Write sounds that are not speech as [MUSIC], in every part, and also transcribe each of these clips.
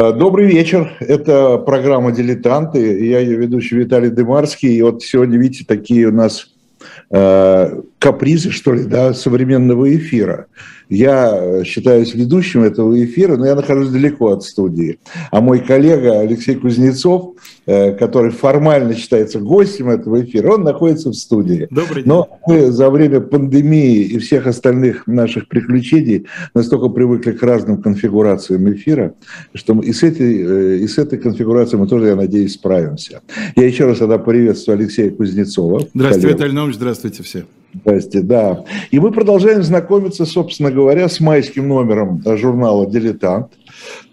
Э, добрый вечер. Это программа «Дилетанты». Я ее ведущий Виталий Дымарский. И вот сегодня, видите, такие у нас э, капризы, что ли, да, современного эфира. Я считаюсь ведущим этого эфира, но я нахожусь далеко от студии. А мой коллега Алексей Кузнецов, э, который формально считается гостем этого эфира, он находится в студии. Добрый день. Но мы за время пандемии и всех остальных наших приключений настолько привыкли к разным конфигурациям эфира, что и с этой, э, и с этой конфигурацией мы тоже, я надеюсь, справимся. Я еще раз тогда приветствую Алексея Кузнецова. Здравствуйте, Виталий Наумович, здравствуйте все. Здрасте, да. И мы продолжаем знакомиться, собственно говоря, с майским номером журнала «Дилетант».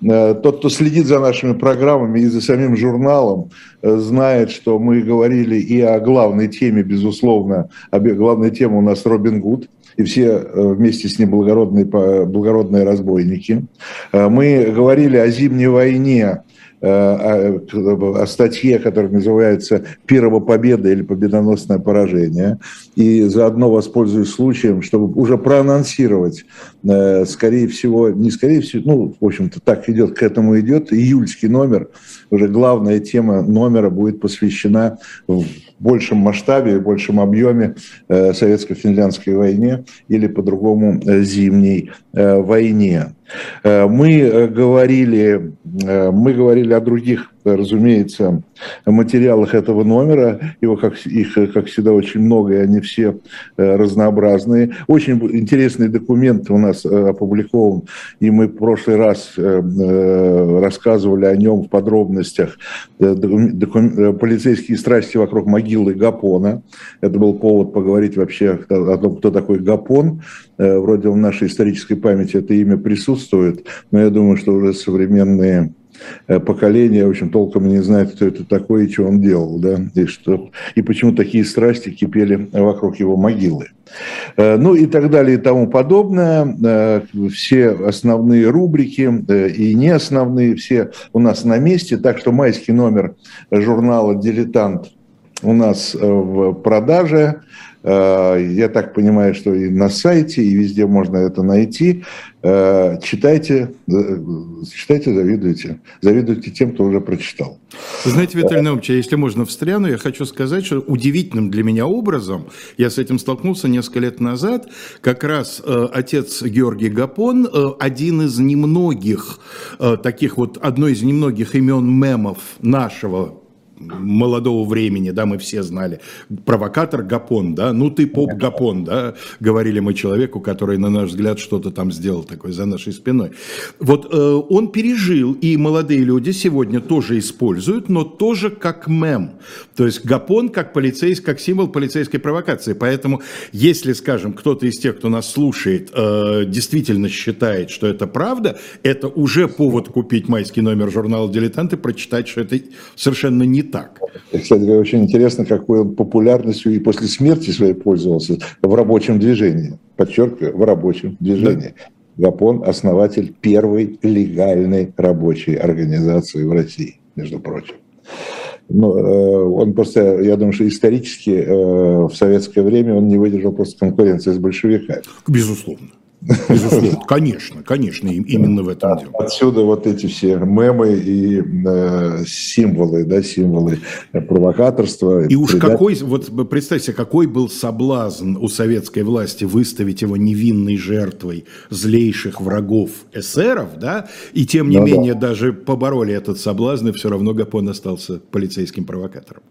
Э, тот, кто следит за нашими программами и за самим журналом, э, знает, что мы говорили и о главной теме, безусловно. Главная тема у нас Робин Гуд и все э, вместе с ним благородные, благородные разбойники. Мы говорили о зимней войне, Э, о, о статье, которая называется «Пирова победа» или «Победоносное поражение». И заодно воспользуюсь случаем, чтобы уже проанонсировать, э, скорее всего, не скорее всего, ну, в общем-то, так идет, к этому идет, июльский номер, уже главная тема номера будет посвящена в большем масштабе, в большем объеме э, советско-финляндской войне или по-другому зимней войне. Мы говорили, мы говорили о других разумеется, материалах этого номера. Его, как, их, как всегда, очень много, и они все э, разнообразные. Очень интересный документ у нас э, опубликован, и мы в прошлый раз э, рассказывали о нем в подробностях. Полицейские страсти вокруг могилы Гапона. Это был повод поговорить вообще о том, кто такой Гапон. Вроде в нашей исторической памяти это имя присутствует, но я думаю, что уже современные Э, поколение, в общем, толком не знает, кто это такой и что он делал, да, и, что, и почему такие страсти кипели вокруг его могилы. Э, ну и так далее и тому подобное. Э, все основные рубрики и не основные, все у нас на месте. Так что майский номер журнала «Дилетант» у нас в продаже. Э, я так понимаю, что и на сайте, и везде можно это найти. Э, читайте, э, читайте, завидуйте. Завидуйте тем, кто уже прочитал. Знаете, Виталий Наумович, если можно встряну, я хочу сказать, что удивительным для меня образом, я с этим столкнулся несколько лет назад, как раз отец Георгий Гапон, один из немногих, таких вот, одно из немногих имен мемов нашего молодого времени, да, мы все знали. Провокатор Гапон, да, ну ты поп Гапон, да, говорили мы человеку, который, на наш взгляд, что-то там сделал такое за нашей спиной. Вот э, он пережил, и молодые люди сегодня тоже используют, но тоже как мем. То есть Гапон как полицейский, как символ полицейской провокации. Поэтому, если, скажем, кто-то из тех, кто нас слушает, э, действительно считает, что это правда, это уже повод купить майский номер журнала «Дилетант» и прочитать, что это совершенно не так. Кстати говоря, очень интересно, какой он популярностью и после смерти своей пользовался в рабочем движении. Подчеркиваю, в рабочем движении. Да. Гапон – основатель первой легальной рабочей организации в России, между прочим. Ну, э, он просто, я думаю, что исторически э, в советское время он не выдержал просто конкуренции с большевиками. Безусловно. Безусловно, конечно, конечно, именно в этом дело. Отсюда вот эти все мемы и э, символы, да, символы провокаторства. И уж предат... какой, вот представьте, какой был соблазн у советской власти выставить его невинной жертвой злейших врагов эсеров, да, и тем не ну, менее да. даже побороли этот соблазн, и все равно Гапон остался полицейским провокатором.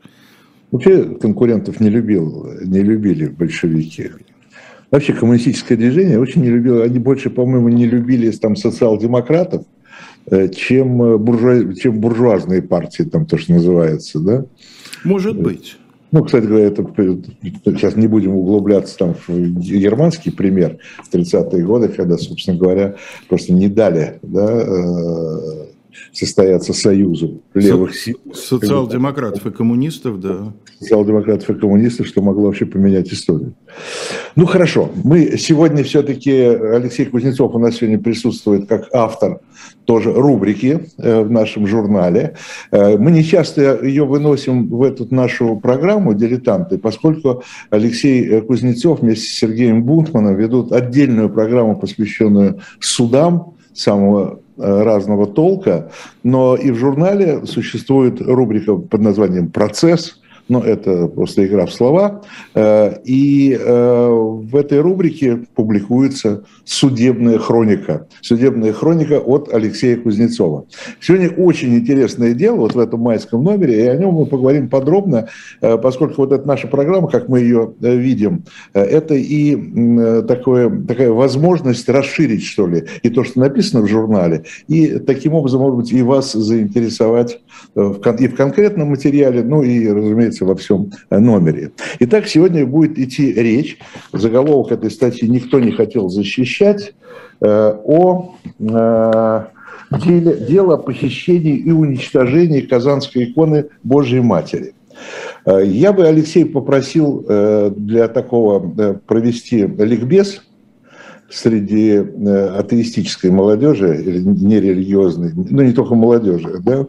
Вообще конкурентов не любил, не любили большевики. Вообще коммунистическое движение очень не любило, они больше, по-моему, не любили там социал-демократов, э, чем, э, буржуа, чем буржуазные партии, там то, что называется, да? Может быть. Ну, кстати говоря, это, сейчас не будем углубляться там в германский пример в 30-е годы, когда, собственно говоря, просто не дали да, э, состояться союзу левых сил. Социал-демократов и коммунистов, да. Социал-демократов и коммунистов, что могло вообще поменять историю. Ну хорошо, мы сегодня все-таки, Алексей Кузнецов у нас сегодня присутствует как автор тоже рубрики э, в нашем журнале. Э, мы не часто ее выносим в эту нашу программу «Дилетанты», поскольку Алексей Кузнецов вместе с Сергеем Бунтманом ведут отдельную программу, посвященную судам самого разного толка, но и в журнале существует рубрика под названием «Процесс», но это просто игра в слова. Э, и э, в этой рубрике публикуется судебная хроника. Судебная хроника от Алексея Кузнецова. Сегодня очень интересное дело вот в этом майском номере, и о нем мы поговорим подробно, э, поскольку вот эта наша программа, как мы ее видим, это и такое, такая возможность расширить, что ли, и то, что написано в журнале, и таким образом, может быть, и вас заинтересовать и в конкретном материале, ну и, разумеется, говорится во всем э, номере. Итак, сегодня будет идти речь, заголовок этой статьи «Никто не хотел защищать», э, о э, деле, дело о похищении и уничтожении Казанской иконы Божьей Матери. Я бы, Алексей, попросил для такого провести ликбез – среди э, атеистической молодежи или нерелигиозной, ну не только молодежи, да,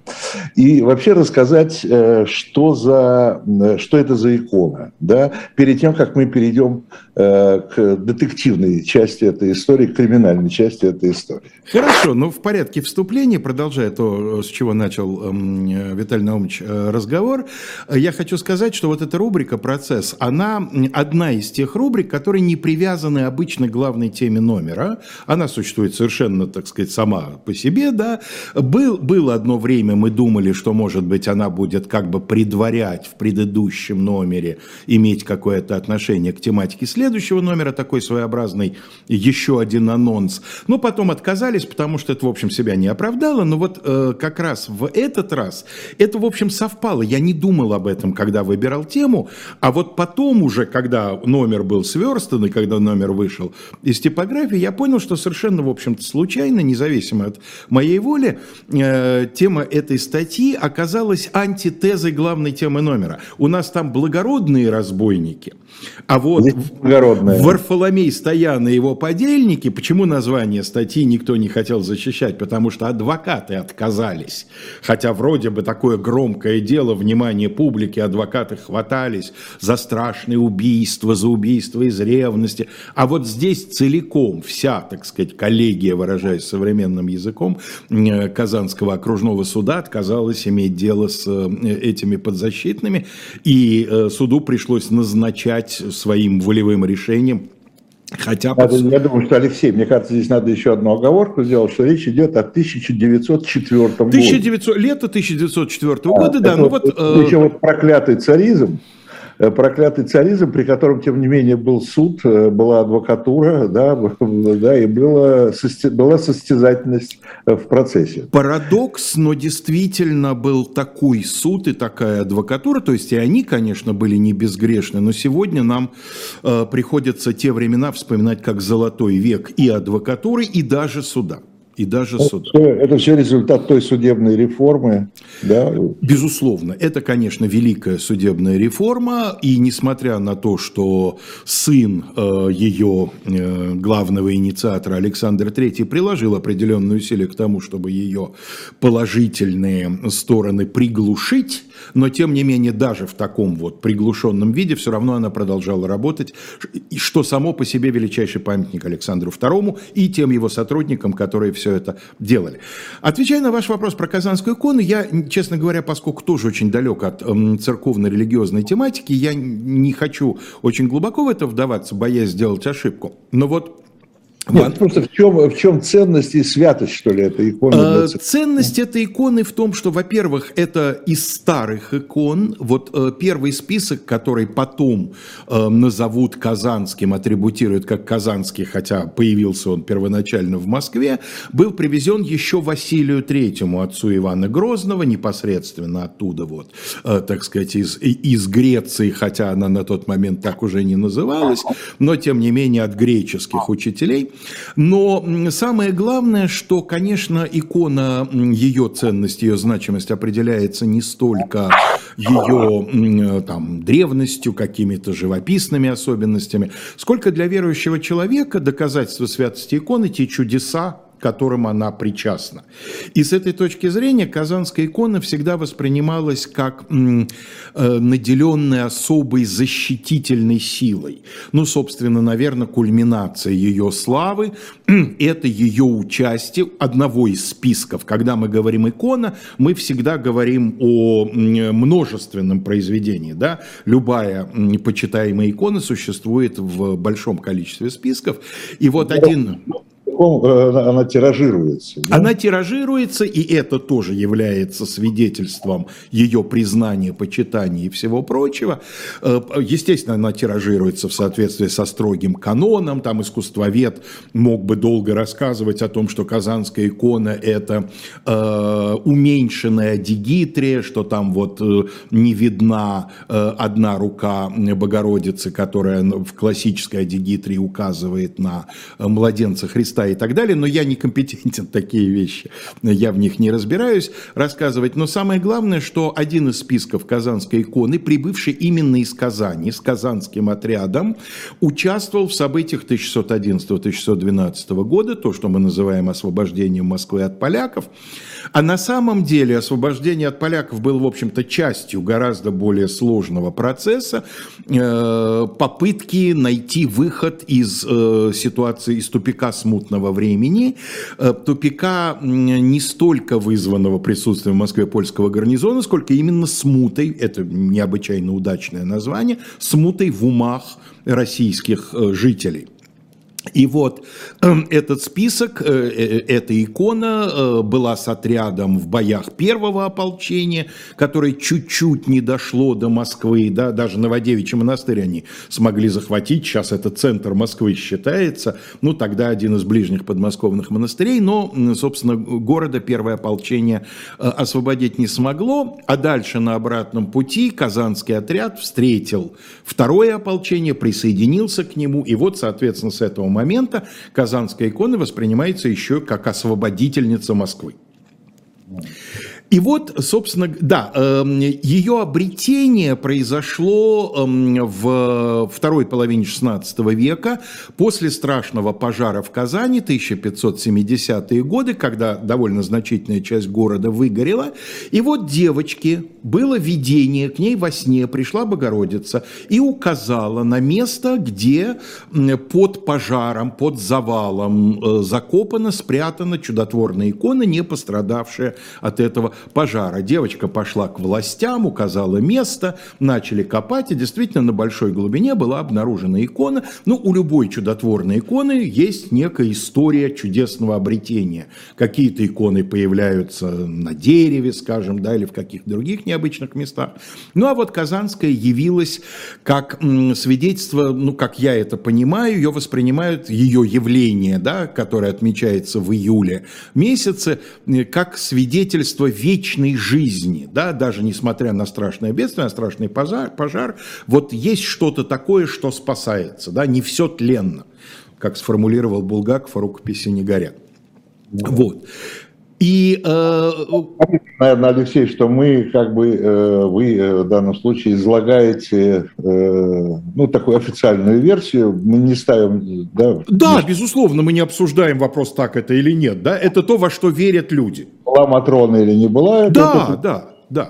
и вообще рассказать, э, что, за, э, что это за икона, да, перед тем, как мы перейдем к детективной части этой истории, к криминальной части этой истории. Хорошо, ну в порядке вступления, продолжая то, с чего начал эм, Виталий Наумович разговор, я хочу сказать, что вот эта рубрика «Процесс», она одна из тех рубрик, которые не привязаны обычно к главной теме номера. Она существует совершенно, так сказать, сама по себе, да. Был, было одно время, мы думали, что, может быть, она будет как бы предварять в предыдущем номере, иметь какое-то отношение к тематике следующего номера, такой своеобразный еще один анонс. Но потом отказались, потому что это, в общем, себя не оправдало. Но вот э, как раз в этот раз это, в общем, совпало. Я не думал об этом, когда выбирал тему, а вот потом уже, когда номер был сверстан и когда номер вышел из типографии, я понял, что совершенно, в общем-то, случайно, независимо от моей воли, э, тема этой статьи оказалась антитезой главной темы номера. У нас там благородные разбойники, а вот Варфоломей Стоян и его подельники, почему название статьи никто не хотел защищать? Потому что адвокаты отказались. Хотя вроде бы такое громкое дело, внимание публики, адвокаты хватались за страшные убийства, за убийства из ревности. А вот здесь целиком целиком вся, так сказать, коллегия, выражаясь современным языком, э, Казанского окружного суда отказалась иметь дело с э, этими подзащитными, и э, суду пришлось назначать своим волевым решением Хотя надо, Я думаю, что, Алексей, мне кажется, здесь надо еще одну оговорку сделать, что речь идет о 1904 году. 1900, лето 1904 а, года, да. Ну, вот, еще вот проклятый царизм, Э, проклятый царизм, при котором, тем не менее, был суд, э, была адвокатура, да, [LAUGHS] да и было, была состязательность э, в процессе. Парадокс, но действительно был такой суд и такая адвокатура, то есть и они, конечно, были не безгрешны, но сегодня нам э, приходится те времена вспоминать как золотой век и адвокатуры, и даже суда и даже это суда. Все, это все результат той судебной реформы, да? Безусловно, это, конечно, великая судебная реформа, и несмотря на то, что сын э, ее э, главного инициатора Александр III приложил определенные усилия к тому, чтобы ее положительные стороны приглушить, но тем не менее даже в таком вот приглушенном виде все равно она продолжала работать, что само по себе величайший памятник Александру II и тем его сотрудникам, которые все это делали. Отвечая на ваш вопрос про Казанскую икону, я, честно говоря, поскольку тоже очень далек от э, церковно-религиозной тематики, я не хочу очень глубоко в это вдаваться, боясь сделать ошибку. Но вот нет, просто в чем, в чем ценность и святость, что ли, этой иконы? А, ценность этой иконы в том, что, во-первых, это из старых икон. Вот э, первый список, который потом э, назовут казанским, атрибутируют как казанский, хотя появился он первоначально в Москве, был привезен еще Василию Третьему, отцу Ивана Грозного, непосредственно оттуда, вот, э, так сказать, из, из Греции, хотя она на тот момент так уже не называлась, но, тем не менее, от греческих учителей. Но самое главное, что, конечно, икона, ее ценность, ее значимость определяется не столько ее там, древностью, какими-то живописными особенностями, сколько для верующего человека доказательство святости иконы, те чудеса, которым она причастна. И с этой точки зрения Казанская икона всегда воспринималась как э, наделенная особой защитительной силой. Ну, собственно, наверное, кульминация ее славы [CLEARS THROAT] – это ее участие одного из списков. Когда мы говорим «икона», мы всегда говорим о множественном произведении. Да? Любая почитаемая икона существует в большом количестве списков. И вот один... Э, она тиражируется. Да? Она тиражируется, и это тоже является свидетельством ее признания, почитания и всего прочего. Э, естественно, она тиражируется в соответствии со строгим каноном. Там искусствовед мог бы долго рассказывать о том, что Казанская икона – это э, уменьшенная дигитрия, что там вот э, не видна э, одна рука Богородицы, которая в классической дигитрии указывает на младенца Христа и так далее, но я не компетентен такие вещи, я в них не разбираюсь рассказывать. Но самое главное, что один из списков Казанской иконы, прибывший именно из Казани, с казанским отрядом, участвовал в событиях 1611-1612 года, то, что мы называем освобождением Москвы от поляков. А на самом деле освобождение от поляков было, в общем-то, частью гораздо более сложного процесса, э, попытки найти выход из э, ситуации, из тупика смутного времени, э, тупика не столько вызванного присутствием в Москве польского гарнизона, сколько именно смутой, это необычайно удачное название, смутой в умах российских жителей. И вот эм, этот список, э, э, эта икона э, была с отрядом в боях первого ополчения, которое чуть-чуть не дошло до Москвы, да, даже Новодевичий монастырь они смогли захватить, сейчас это центр Москвы считается, ну тогда один из ближних подмосковных монастырей, но, собственно, города первое ополчение освободить не смогло, а дальше на обратном пути Казанский отряд встретил второе ополчение, присоединился к нему, и вот, соответственно, с этого момента Казанская икона воспринимается еще как освободительница Москвы. И вот, собственно, да, эм, ее обретение произошло эм, в второй половине XVI века после страшного пожара в Казани 1570-е годы, когда довольно значительная часть города выгорела. И вот девочке было видение, к ней во сне пришла Богородица и указала на место, где под пожаром, под завалом э, закопана, спрятана чудотворная икона, не пострадавшая от этого пожара. Девочка пошла к властям, указала место, начали копать, и действительно на большой глубине была обнаружена икона. Ну, у любой чудотворной иконы есть некая история чудесного обретения. Какие-то иконы появляются на дереве, скажем, да, или в каких-то других необычных местах. Ну, а вот Казанская явилась как свидетельство, ну, как я это понимаю, ее воспринимают, ее явление, да, которое отмечается в июле месяце, э, как свидетельство вечной жизни, да, даже несмотря на страшное бедствие, на страшный пожар, пожар вот есть что-то такое, что спасается, да, не все тленно, как сформулировал Булгаков, рукописи не горят. Вот. И, э, наверное, Алексей, что мы, как бы, э, вы э, в данном случае излагаете, э, ну, такую официальную версию, мы не ставим, да? Да, мы... безусловно, мы не обсуждаем вопрос, так это или нет, да, это то, во что верят люди. Была Матрона или не была? Да, это... да. Да.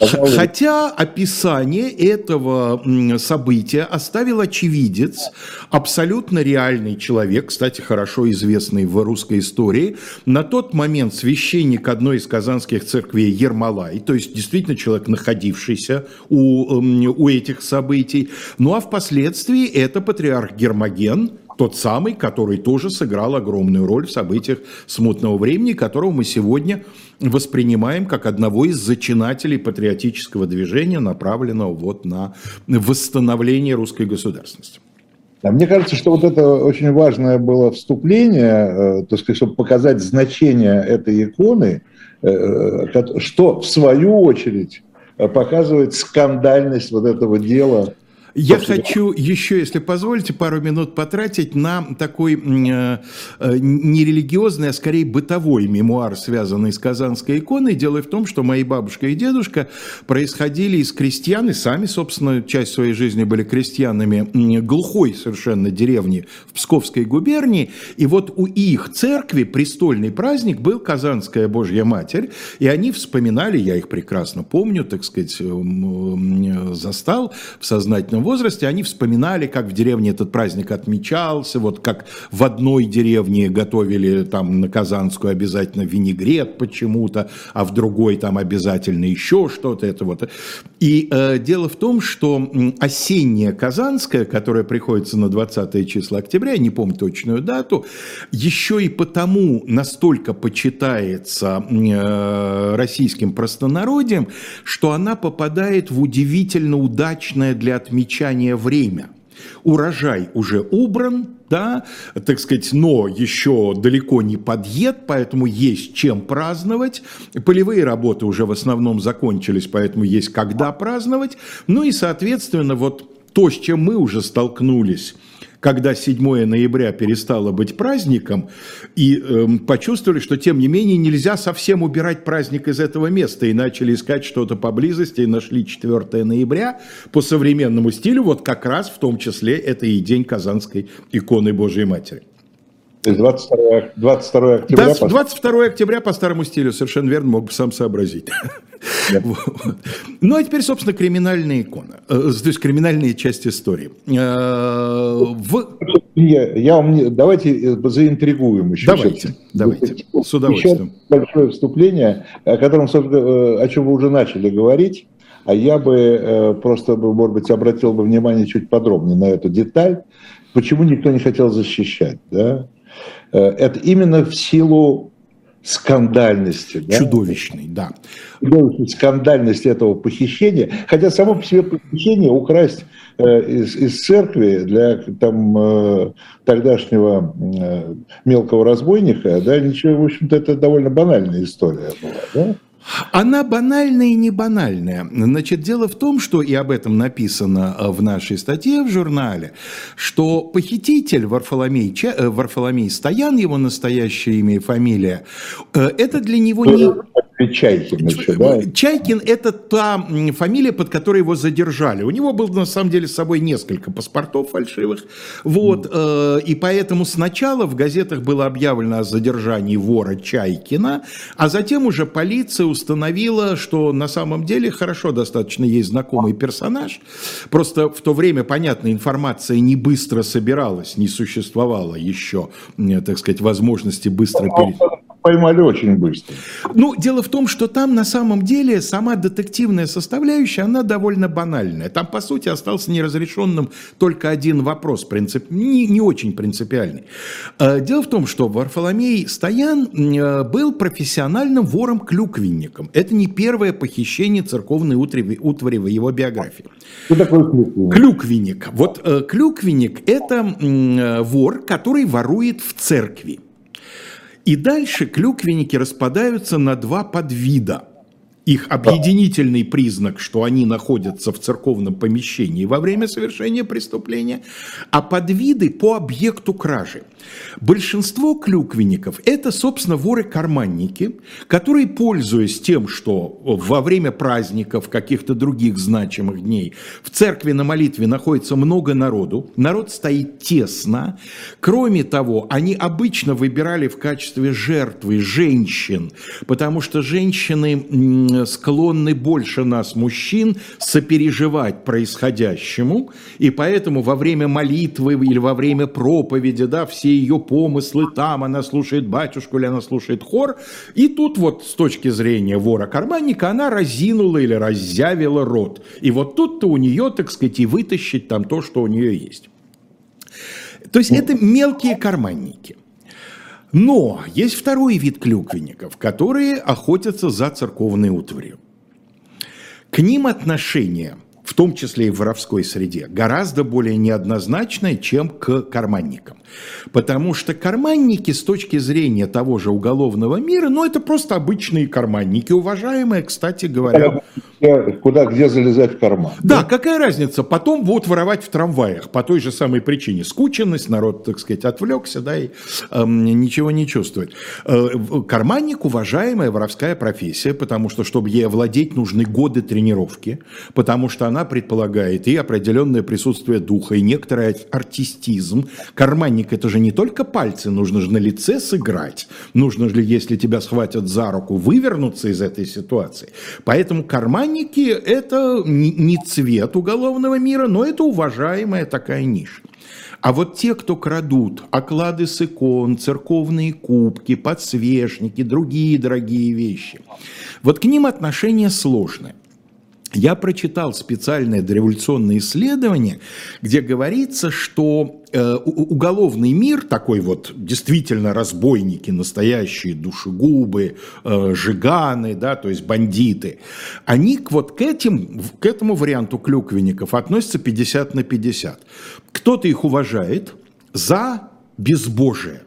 Хотя описание этого события оставил очевидец, абсолютно реальный человек, кстати, хорошо известный в русской истории, на тот момент священник одной из казанских церквей Ермолай, то есть действительно человек, находившийся у, у этих событий. Ну а впоследствии это патриарх Гермоген, тот самый, который тоже сыграл огромную роль в событиях смутного времени, которого мы сегодня воспринимаем как одного из зачинателей патриотического движения, направленного вот на восстановление русской государственности. Да, мне кажется, что вот это очень важное было вступление, э, то есть, чтобы показать значение этой иконы, э, что в свою очередь показывает скандальность вот этого дела Я хочу еще, если позволите, пару минут потратить на такой э, э, не религиозный, а скорее бытовой мемуар, связанный с Казанской иконой. Дело в том, что мои бабушка и дедушка происходили из крестьян, и сами, собственно, часть своей жизни были крестьянами глухой совершенно деревни в Псковской губернии. И вот у их церкви престольный праздник был Казанская Божья Матерь, и они вспоминали, я их прекрасно помню, так сказать, э, застал в сознательном сознательном возрасте, они вспоминали, как в деревне этот праздник отмечался, вот как в одной деревне готовили там на Казанскую обязательно винегрет почему-то, а в другой там обязательно еще что-то. Это вот. И э, дело в том, что осенняя Казанская, которая приходится на 20 число октября, я не помню точную дату, еще и потому настолько почитается э, российским простонародием, что она попадает в удивительно удачное для отмечания замечание время. Урожай уже убран, да, так сказать, но еще далеко не подъед, поэтому есть чем праздновать. Полевые работы уже в основном закончились, поэтому есть когда праздновать. Ну и, соответственно, вот то, с чем мы уже столкнулись когда 7 ноября перестало быть праздником, и э, почувствовали, что тем не менее нельзя совсем убирать праздник из этого места, и начали искать что-то поблизости, и нашли 4 ноября по современному стилю, вот как раз в том числе это и день Казанской иконы Божией Матери. То есть 22, 22 октября? 20, 22 октября по старому стилю, совершенно верно, мог бы сам сообразить. [LAUGHS] Ну, а теперь, собственно, криминальная икона, э, то есть криминальная часть истории. Э, в... Я, я давайте э, заинтригуем еще. Давайте, давайте, с удовольствием. Еще большое вступление, о котором, о чем вы уже начали говорить, а я бы просто, может быть, обратил бы внимание чуть подробнее на эту деталь, почему никто не хотел защищать, да? Это именно в силу скандальности. Да? Чудовищной, да. Чудовищной скандальности этого похищения. Хотя само по себе похищение украсть э, из, из церкви для там, э, тогдашнего э, мелкого разбойника, да, ничего, в общем-то, это довольно банальная история была. Да? Она банальная и не банальная. Значит, дело в том, что, и об этом написано э, в нашей статье в журнале, что похититель Варфоломей, э, Варфоломей Стоян, его настоящее имя и фамилия, э, это для него не... Чайкин еще, да? Чайкин – это та фамилия, под которой его задержали. У него было, на самом деле, с собой несколько паспортов фальшивых. Вот, mm. и поэтому сначала в газетах было объявлено о задержании вора Чайкина, а затем уже полиция установила, что на самом деле хорошо достаточно есть знакомый персонаж. Просто в то время, понятно, информация не быстро собиралась, не существовало еще, так сказать, возможности быстро перейти поймали очень быстро. Ну, дело в том, что там на самом деле сама детективная составляющая, она довольно банальная. Там, по сути, остался неразрешенным только один вопрос, принцип, не, не очень принципиальный. А, дело в том, что Варфоломей Стоян э, был профессиональным вором-клюквенником. Это не первое похищение церковной утвари, утвари в его биографии. Что такое клюквенник? Клюквенник. Вот э, клюквенник – это э, вор, который ворует в церкви. И дальше клюквенники распадаются на два подвида. Их объединительный признак, что они находятся в церковном помещении во время совершения преступления, а подвиды по объекту кражи. Большинство клюквенников – это, собственно, воры-карманники, которые, пользуясь тем, что во время праздников, каких-то других значимых дней в церкви на молитве находится много народу, народ стоит тесно. Кроме того, они обычно выбирали в качестве жертвы женщин, потому что женщины склонны больше нас, мужчин, сопереживать происходящему, и поэтому во время молитвы или во время проповеди, да, все ее помыслы там, она слушает батюшку или она слушает хор. И тут вот с точки зрения вора-карманника она разинула или раззявила рот. И вот тут-то у нее, так сказать, и вытащить там то, что у нее есть. То есть это мелкие карманники. Но есть второй вид клюквенников, которые охотятся за церковной утварью. К ним отношение – в том числе и в воровской среде, гораздо более неоднозначное, чем к карманникам. Потому что карманники с точки зрения того же уголовного мира, ну это просто обычные карманники, уважаемые, кстати говоря, куда, где залезать в карман. Да, да, какая разница? Потом будут воровать в трамваях по той же самой причине. Скученность, народ, так сказать, отвлекся, да, и э, ничего не чувствует. Э, карманник – уважаемая воровская профессия, потому что, чтобы ей овладеть, нужны годы тренировки, потому что она предполагает и определенное присутствие духа, и некоторый артистизм. Карманник – это же не только пальцы, нужно же на лице сыграть. Нужно же, если тебя схватят за руку, вывернуться из этой ситуации. Поэтому карманники – это не цвет уголовного мира, но это уважаемая такая ниша. А вот те, кто крадут оклады с икон, церковные кубки, подсвечники, другие дорогие вещи, вот к ним отношение сложное. Я прочитал специальное дореволюционное исследование, где говорится, что э, уголовный мир, такой вот действительно разбойники, настоящие душегубы, э, жиганы, да, то есть бандиты, они вот к, этим, к этому варианту клюквенников относятся 50 на 50. Кто-то их уважает за безбожие,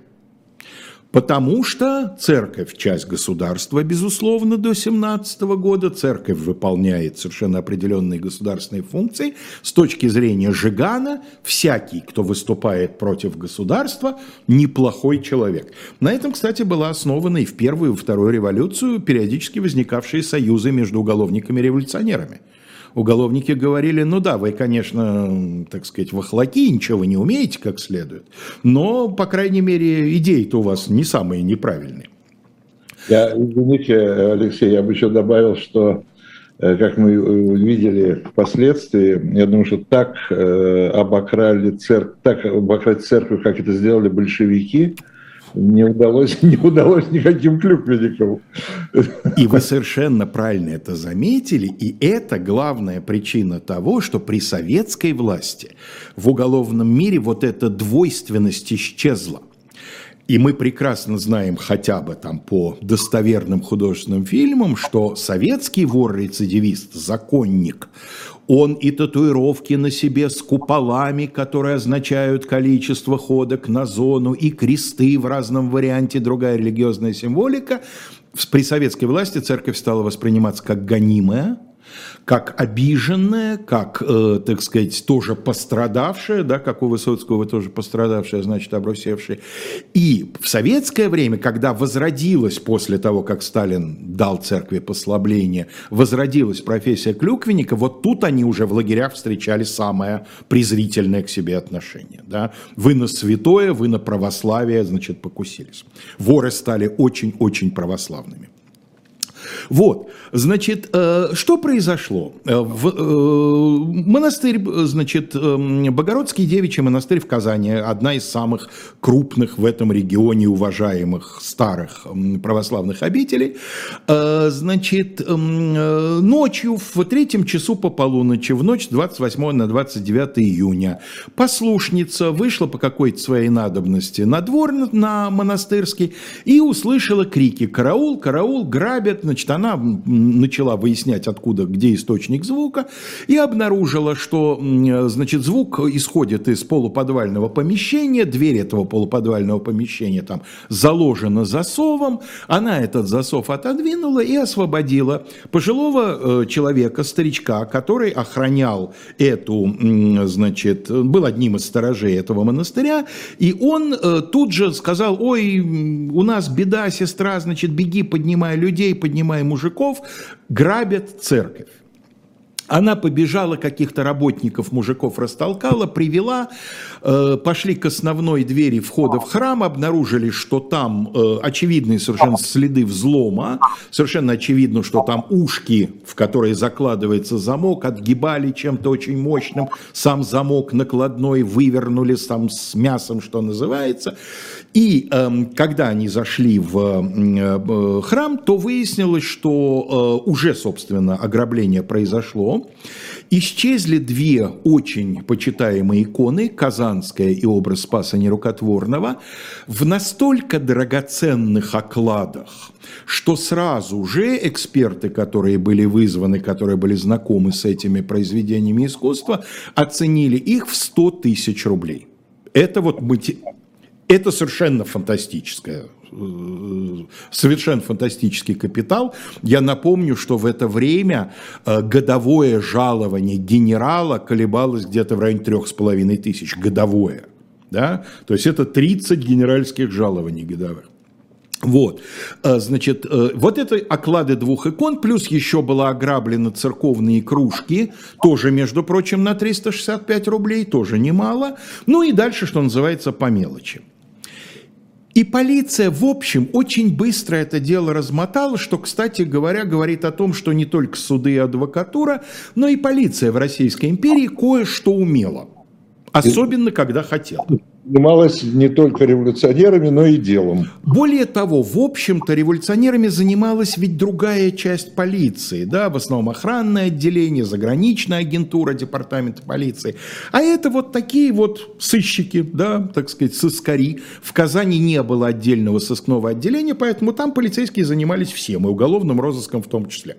Потому что церковь – часть государства, безусловно, до 17 года. Церковь выполняет совершенно определенные государственные функции. С точки зрения Жигана, всякий, кто выступает против государства, неплохой человек. На этом, кстати, была основана и в первую, и вторую революцию периодически возникавшие союзы между уголовниками и революционерами уголовники говорили, ну да, вы, конечно, так сказать, вахлаки, ничего вы не умеете как следует, но, по крайней мере, идеи-то у вас не самые неправильные. Я, извините, Алексей, я бы еще добавил, что э, как мы увидели впоследствии, я думаю, что так э, обокрали церковь, так обокрали церковь, как это сделали большевики, не удалось, [LAUGHS] не удалось никаким клюквенникам. И вы совершенно правильно это заметили, и это главная причина того, что при советской власти в уголовном мире вот эта двойственность исчезла. И мы прекрасно знаем хотя бы там по достоверным художественным фильмам, что советский вор-рецидивист, законник, он и татуировки на себе с куполами, которые означают количество ходок на зону, и кресты в разном варианте, другая религиозная символика. При советской власти церковь стала восприниматься как гонимая, как обиженная, как, э, так сказать, тоже пострадавшая, да, как у Высоцкого вы тоже пострадавшая, значит, обрусевшая. И в советское время, когда возродилась после того, как Сталин дал церкви послабление, возродилась профессия клюквенника, вот тут они уже в лагерях встречали самое презрительное к себе отношение. Да? Вы на святое, вы на православие, значит, покусились. Воры стали очень-очень православными. Вот, значит, э, что произошло? Э, в, э, монастырь, значит, Богородский девичий монастырь в Казани, одна из самых крупных в этом регионе уважаемых старых православных обителей, значит, ночью в третьем часу по полуночи, в ночь 28 на 29 июня, послушница вышла по какой-то своей надобности на двор на монастырский и услышала крики «Караул! Караул! Грабят!» Значит, она начала выяснять, откуда, где источник звука, и обнаружила, что значит, звук исходит из полуподвального помещения, дверь этого полуподвального помещения там заложена засовом, она этот засов отодвинула и освободила пожилого э, человека, старичка, который охранял эту, значит, был одним из сторожей этого монастыря, и он э, тут же сказал, ой, у нас беда, сестра, значит, беги, поднимай людей, поднимай мужиков, грабят церковь. Она побежала, каких-то работников, мужиков растолкала, привела, э, пошли к основной двери входа в храм, обнаружили, что там э, очевидные совершенно следы взлома, совершенно очевидно, что там ушки, в которые закладывается замок, отгибали чем-то очень мощным, сам замок накладной вывернули там с мясом, что называется. И э, когда они зашли в э, храм, то выяснилось, что э, уже, собственно, ограбление произошло. Исчезли две очень почитаемые иконы, Казанская и образ Спаса Нерукотворного, в настолько драгоценных окладах, что сразу же эксперты, которые были вызваны, которые были знакомы с этими произведениями искусства, оценили их в 100 тысяч рублей. Это вот Это совершенно фантастическое э, совершенно фантастический капитал. Я напомню, что в это время э, годовое жалование генерала колебалось где-то в районе трех с половиной тысяч. Годовое. Да? То есть это 30 генеральских жалований годовых. Вот, э, значит, вот это оклады двух икон, плюс еще была ограблена церковные кружки, тоже, между прочим, на 365 рублей, тоже немало. Ну и дальше, что называется, по мелочи. И полиция, в общем, очень быстро это дело размотала, что, кстати говоря, говорит о том, что не только суды и адвокатура, но и полиция в Российской империи кое-что умела. Особенно, когда хотела занималась не только революционерами, но и делом. Более того, в общем-то, революционерами занималась ведь другая часть полиции, да, в основном охранное отделение, заграничная агентура департамента полиции. А это вот такие вот сыщики, да, так сказать, сыскари. В Казани не было отдельного сыскного отделения, поэтому там полицейские занимались всем, и уголовным розыском в том числе.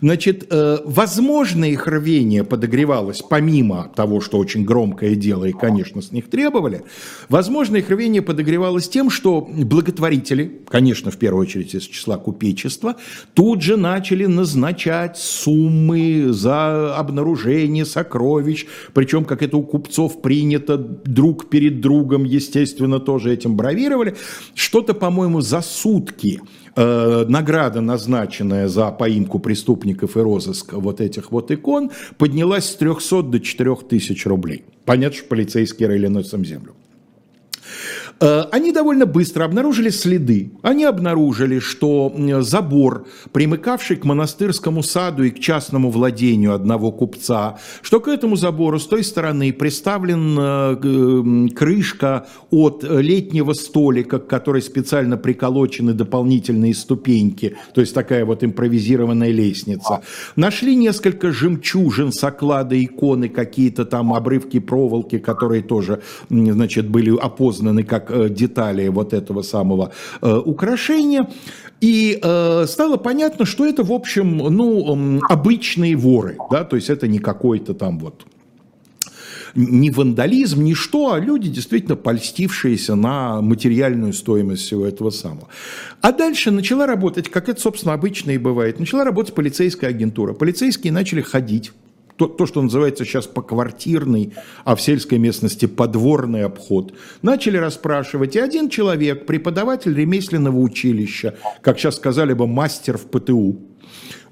Значит, э, возможно, их рвение подогревалось, помимо того, что очень громкое дело, и, конечно, с них требовали, возможно, их рвение подогревалось тем, что благотворители, конечно, в первую очередь из числа купечества, тут же начали назначать суммы за обнаружение сокровищ, причем, как это у купцов принято, друг перед другом, естественно, тоже этим бравировали, что-то, по-моему, за сутки Э, награда, назначенная за поимку преступников и розыск вот этих вот икон, поднялась с 300 до 4000 рублей. Понятно, что полицейские рыли носом землю. Э, они довольно быстро обнаружили следы. Они обнаружили, что забор, примыкавший к монастырскому саду и к частному владению одного купца, что к этому забору с той стороны приставлен э, крышка от летнего столика, к которой специально приколочены дополнительные ступеньки, то есть такая вот импровизированная лестница. Нашли несколько жемчужин с оклада иконы, какие-то там обрывки проволоки, которые тоже, значит, были опознаны как Э, детали вот этого самого э, украшения. И э, стало понятно, что это, в общем, ну, обычные воры, да, то есть это не какой-то там вот не вандализм, ни что, а люди, действительно польстившиеся на материальную стоимость всего этого самого. А дальше начала работать, как это, собственно, обычно и бывает, начала работать полицейская агентура. Полицейские начали ходить то, то, что называется сейчас поквартирный, а в сельской местности подворный обход, начали расспрашивать. И один человек, преподаватель ремесленного училища, как сейчас сказали бы, мастер в ПТУ,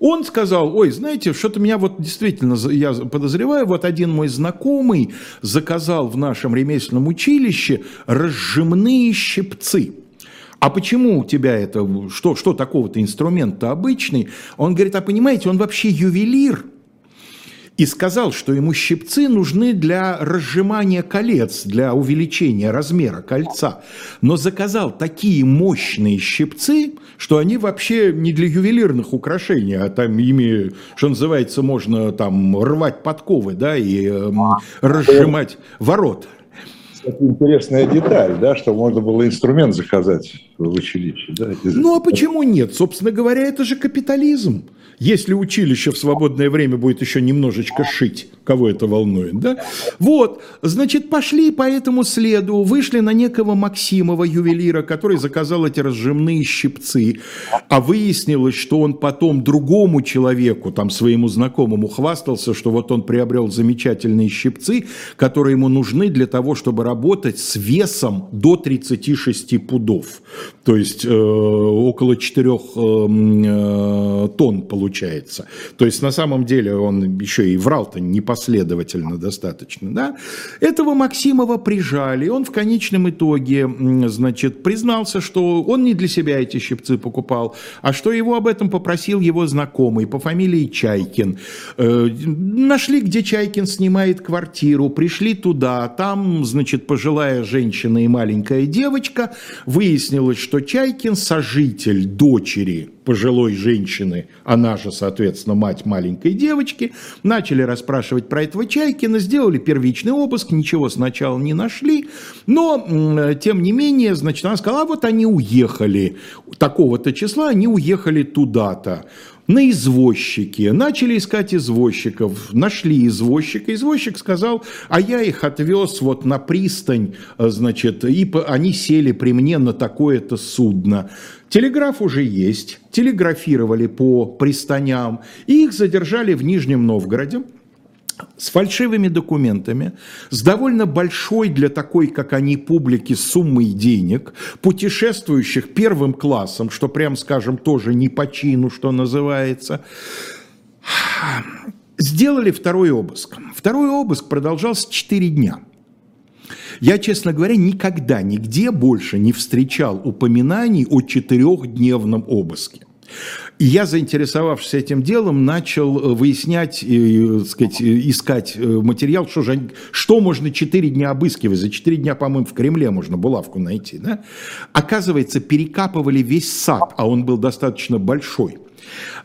он сказал, ой, знаете, что-то меня вот действительно, я подозреваю, вот один мой знакомый заказал в нашем ремесленном училище разжимные щипцы. А почему у тебя это, что, что такого-то инструмент-то обычный? Он говорит, а понимаете, он вообще ювелир – и сказал, что ему щипцы нужны для разжимания колец, для увеличения размера кольца. Но заказал такие мощные щипцы, что они вообще не для ювелирных украшений, а там ими, что называется, можно там рвать подковы, да, и э, разжимать ворота. Интересная деталь, да, что можно было инструмент заказать в училище. Да? Ну а почему нет? Собственно говоря, это же капитализм. Если училище в свободное время будет еще немножечко шить, кого это волнует, да? Вот, значит, пошли по этому следу, вышли на некого Максимова ювелира, который заказал эти разжимные щипцы, а выяснилось, что он потом другому человеку, там своему знакомому, хвастался, что вот он приобрел замечательные щипцы, которые ему нужны для того, чтобы работать с весом до 36 пудов, то есть э, около 4 э, э, тонн получается. То есть на самом деле он еще и врал-то непоследовательно достаточно. Да? Этого Максимова прижали, он в конечном итоге значит, признался, что он не для себя эти щипцы покупал, а что его об этом попросил его знакомый по фамилии Чайкин. Э, нашли, где Чайкин снимает квартиру, пришли туда, там, значит, пожилая женщина и маленькая девочка. Выяснилось, что Чайкин сожитель дочери пожилой женщины, она же, соответственно, мать маленькой девочки, начали расспрашивать про этого Чайкина, сделали первичный обыск, ничего сначала не нашли, но, тем не менее, значит, она сказала, а вот они уехали, такого-то числа они уехали туда-то. На извозчики. Начали искать извозчиков, нашли извозчика. Извозчик сказал, а я их отвез вот на пристань, э, значит, и они сели при мне на такое-то судно. Телеграф уже есть, телеграфировали по пристаням, и их задержали в Нижнем Новгороде с фальшивыми документами, с довольно большой для такой, как они, публики суммой денег, путешествующих первым классом, что, прям скажем, тоже не по чину, что называется, сделали второй обыск. Второй обыск продолжался 4 дня. Я, честно говоря, никогда нигде больше не встречал упоминаний о четырехдневном обыске. И я, заинтересовавшись этим делом, начал э, выяснять, и, э, сказать, э, искать материал, что, же, что можно 4 дня обыскивать. За 4 дня, по-моему, в Кремле можно булавку найти. Да? Оказывается, перекапывали весь сад, а он был достаточно большой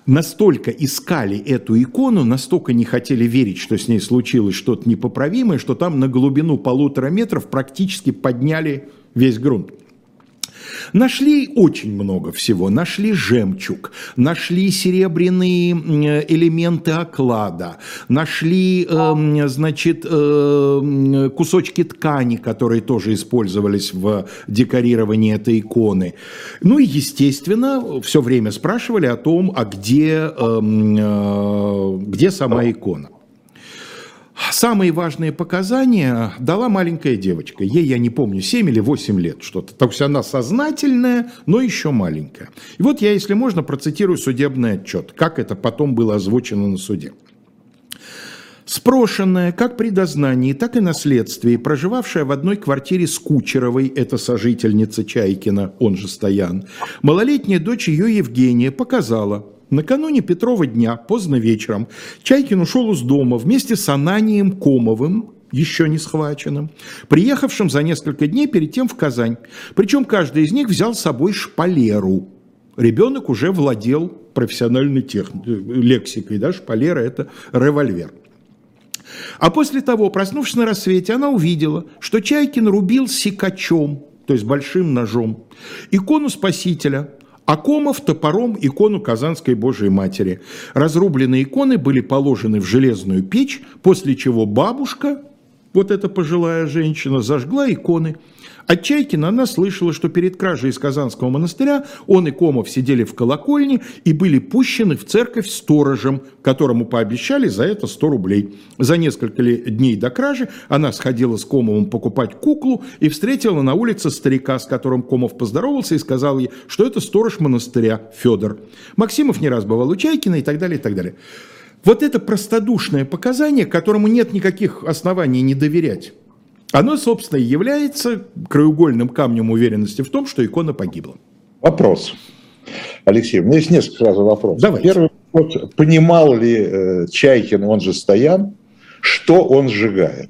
настолько искали эту икону, настолько не хотели верить, что с ней случилось что-то непоправимое, что там на глубину полутора метров практически подняли весь грунт. Нашли очень много всего. Нашли жемчуг, нашли серебряные элементы оклада, нашли, э, значит, э, кусочки ткани, которые тоже использовались в декорировании этой иконы. Ну и, естественно, все время спрашивали о том, а где, эм, э, где сама икона. Самые важные показания дала маленькая девочка. Ей, я не помню, 7 или 8 лет что-то. То есть она сознательная, но еще маленькая. И вот я, если можно, процитирую судебный отчет, как это потом было озвучено на суде. Спрошенная как при дознании, так и на следствии, проживавшая в одной квартире с Кучеровой, это сожительница Чайкина, он же Стоян, малолетняя дочь ее Евгения показала – Накануне Петрова дня, поздно вечером, Чайкин ушел из дома вместе с Ананием Комовым, еще не схваченным, приехавшим за несколько дней перед тем в Казань. Причем каждый из них взял с собой шпалеру. Ребенок уже владел профессиональной тех... лексикой, да, шпалера – это револьвер. А после того, проснувшись на рассвете, она увидела, что Чайкин рубил секачом, то есть большим ножом, икону Спасителя – Акомов топором икону Казанской Божией Матери. Разрубленные иконы были положены в железную печь, после чего бабушка, вот эта пожилая женщина, зажгла иконы – от Чайкина она слышала, что перед кражей из Казанского монастыря он и Комов сидели в колокольне и были пущены в церковь сторожем, которому пообещали за это 100 рублей. За несколько дней до кражи она сходила с Комовым покупать куклу и встретила на улице старика, с которым Комов поздоровался и сказал ей, что это сторож монастыря Федор. Максимов не раз бывал у Чайкина и так далее, и так далее. Вот это простодушное показание, которому нет никаких оснований не доверять. Оно, собственно, и является краеугольным камнем уверенности в том, что икона погибла. Вопрос. Алексей, у меня есть несколько сразу вопросов. Давайте. Первый вопрос. Понимал ли э, Чайкин, он же Стоян, что он сжигает?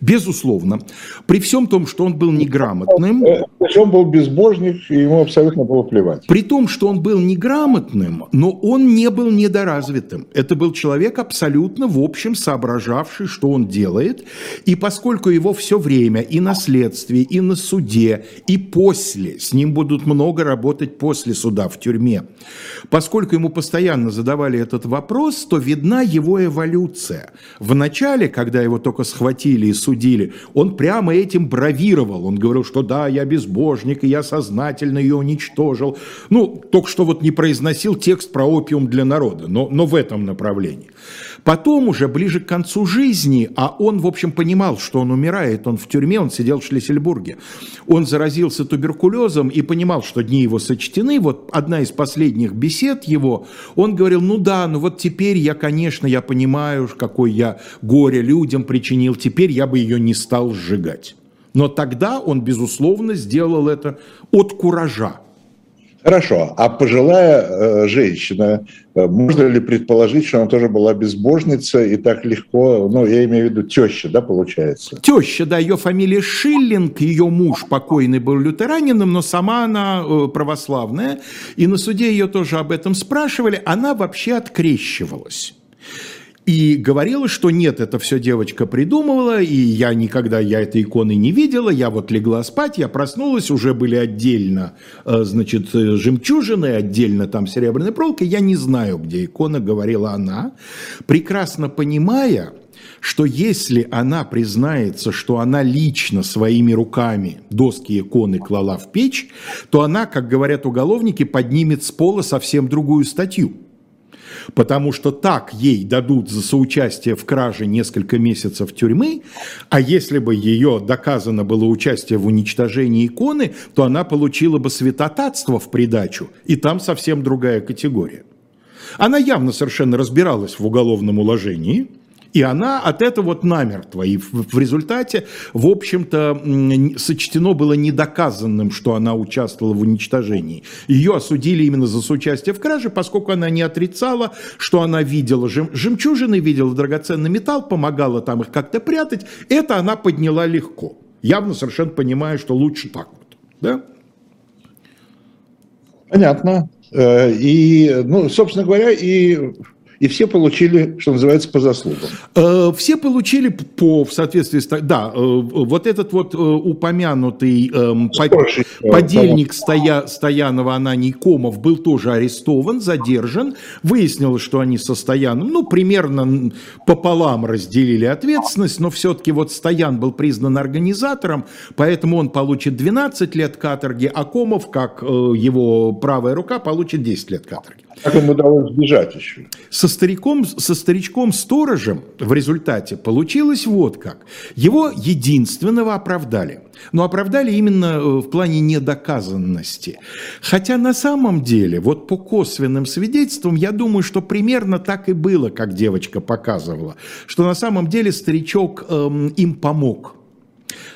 Безусловно. При всем том, что он был неграмотным... Есть он был безбожник, и ему абсолютно было плевать. При том, что он был неграмотным, но он не был недоразвитым. Это был человек абсолютно, в общем, соображавший, что он делает. И поскольку его все время и на следствии, и на суде, и после, с ним будут много работать после суда в тюрьме, поскольку ему постоянно задавали этот вопрос, то видна его эволюция. В начале, когда его только схватили и судили, он прямо этим бравировал. Он говорил, что да, я безбожник, и я сознательно ее уничтожил. Ну, только что вот не произносил текст про опиум для народа, но, но в этом направлении. Потом уже ближе к концу жизни, а он, в общем, понимал, что он умирает, он в тюрьме, он сидел в Шлиссельбурге, он заразился туберкулезом и понимал, что дни его сочтены. Вот одна из последних бесед его, он говорил, ну да, ну вот теперь я, конечно, я понимаю, какой я горе людям причинил, теперь я бы ее не стал сжигать. Но тогда он, безусловно, сделал это от куража. Хорошо, а пожилая э, женщина, э, можно ли предположить, что она тоже была безбожница и так легко, ну, я имею в виду теща, да, получается? Теща, да, ее фамилия Шиллинг, ее муж покойный был лютеранином, но сама она э, православная, и на суде ее тоже об этом спрашивали, она вообще открещивалась. И говорила, что нет, это все девочка придумывала, и я никогда, я этой иконы не видела, я вот легла спать, я проснулась, уже были отдельно, э, значит, жемчужины, отдельно там серебряная проволока, я не знаю, где икона, говорила она, прекрасно понимая, что если она признается, что она лично своими руками доски иконы клала в печь, то она, как говорят уголовники, поднимет с пола совсем другую статью. Потому что так ей дадут за соучастие в краже несколько месяцев тюрьмы, а если бы ее доказано было участие в уничтожении иконы, то она получила бы святотатство в придачу, и там совсем другая категория. Она явно совершенно разбиралась в уголовном уложении – и она от этого вот намертво. И в результате, в общем-то, сочтено было недоказанным, что она участвовала в уничтожении. Ее осудили именно за соучастие в краже, поскольку она не отрицала, что она видела жем, жемчужины, видела драгоценный металл, помогала там их как-то прятать. Это она подняла легко. Явно совершенно понимая, что лучше так вот. Да? Понятно. Э, и, ну, собственно говоря, и и все получили, что называется, по заслугам. Э, все получили по, в соответствии с... Да, э, вот этот вот э, упомянутый эм, подельник Стоя, Стоянова Ананий Комов был тоже арестован, задержан. Выяснилось, что они со Стояном, ну, примерно пополам разделили ответственность, но все-таки вот Стоян был признан организатором, поэтому он получит 12 лет каторги, а Комов, как его правая рука, получит 10 лет каторги. Как ему удалось сбежать еще? Со стариком, со старичком-сторожем в результате получилось вот как. Его единственного оправдали. Но оправдали именно э, в плане недоказанности. Хотя на самом деле, вот по косвенным свидетельствам, я думаю, что примерно так и было, как девочка показывала. Что на самом деле старичок эм, им помог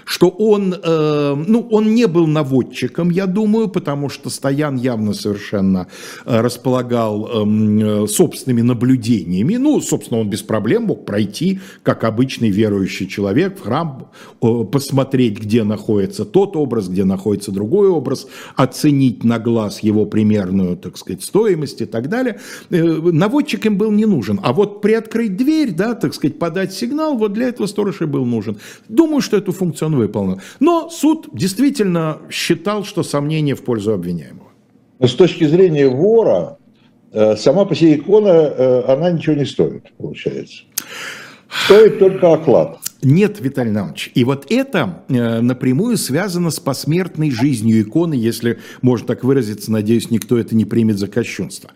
что он, э, ну, он не был наводчиком, я думаю, потому что Стоян явно совершенно э, располагал эм, э, собственными наблюдениями. Ну, собственно, он без проблем мог пройти, как обычный верующий человек, в храм, э, посмотреть, где находится тот образ, где находится другой образ, оценить на глаз его примерную, так сказать, стоимость и так далее. Э, наводчик им был не нужен. А вот приоткрыть дверь, да, так сказать, подать сигнал, вот для этого сторож и был нужен. Думаю, что эту функцию он выполнил. Но суд действительно считал, что сомнение в пользу обвиняемого. С точки зрения вора, э, сама по себе икона, э, она ничего не стоит, получается. Стоит только оклад. Нет, Виталий Иванович. И вот это э, напрямую связано с посмертной жизнью иконы, если можно так выразиться, надеюсь, никто это не примет за кощунство.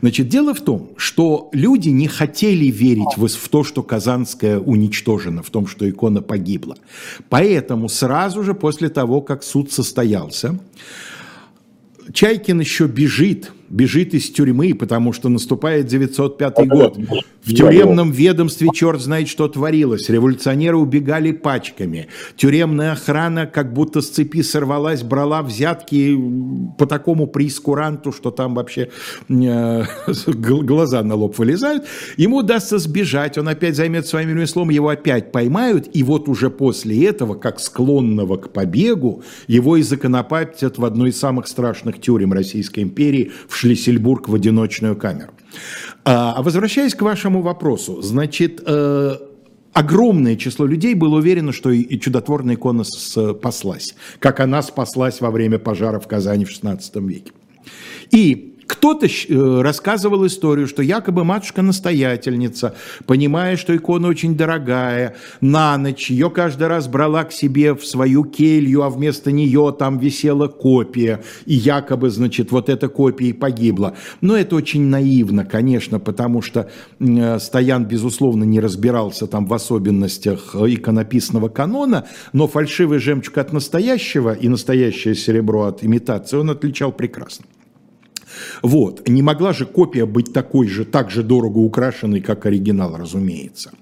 Значит, дело в том, что люди не хотели верить в, в то, что Казанская уничтожена, в том, что икона погибла. Поэтому сразу же после того, как суд состоялся, Чайкин еще бежит – бежит из тюрьмы, потому что наступает 905 год. В тюремном ведомстве черт знает, что творилось. Революционеры убегали пачками. Тюремная охрана как будто с цепи сорвалась, брала взятки по такому прескуранту, что там вообще э, [LAUGHS] глаза на лоб вылезают. Ему удастся сбежать, он опять займет своим ремеслом, его опять поймают, и вот уже после этого, как склонного к побегу, его и законопатят в одной из самых страшных тюрем Российской империи в Шлиссельбург в одиночную камеру. А, а возвращаясь к вашему вопросу, значит, э, огромное число людей было уверено, что и чудотворная икона спаслась, как она спаслась во время пожара в Казани в XVI веке. И кто-то э, рассказывал историю, что якобы матушка-настоятельница, понимая, что икона очень дорогая, на ночь ее каждый раз брала к себе в свою келью, а вместо нее там висела копия, и якобы, значит, вот эта копия и погибла. Но это очень наивно, конечно, потому что э, Стоян, безусловно, не разбирался там в особенностях иконописного канона, но фальшивый жемчуг от настоящего и настоящее серебро от имитации он отличал прекрасно. Вот. Не могла же копия быть такой же, так же дорого украшенной, как оригинал, разумеется.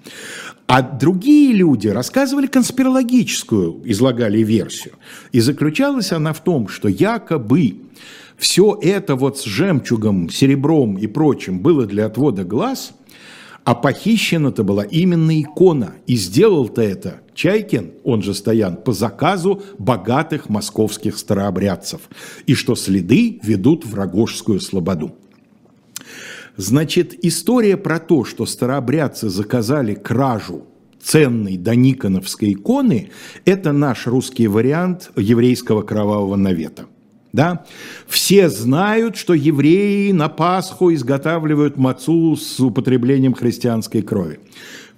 А другие люди рассказывали конспирологическую, излагали версию. И заключалась она в том, что якобы все это вот с жемчугом, серебром и прочим было для отвода глаз, а похищена-то была именно икона. И сделал-то это Чайкин, он же Стоян, по заказу богатых московских старообрядцев. И что следы ведут в Рогожскую слободу. Значит, история про то, что старообрядцы заказали кражу ценной дониконовской иконы, это наш русский вариант еврейского кровавого навета. Да? Все знают, что евреи на Пасху изготавливают мацу с употреблением христианской крови.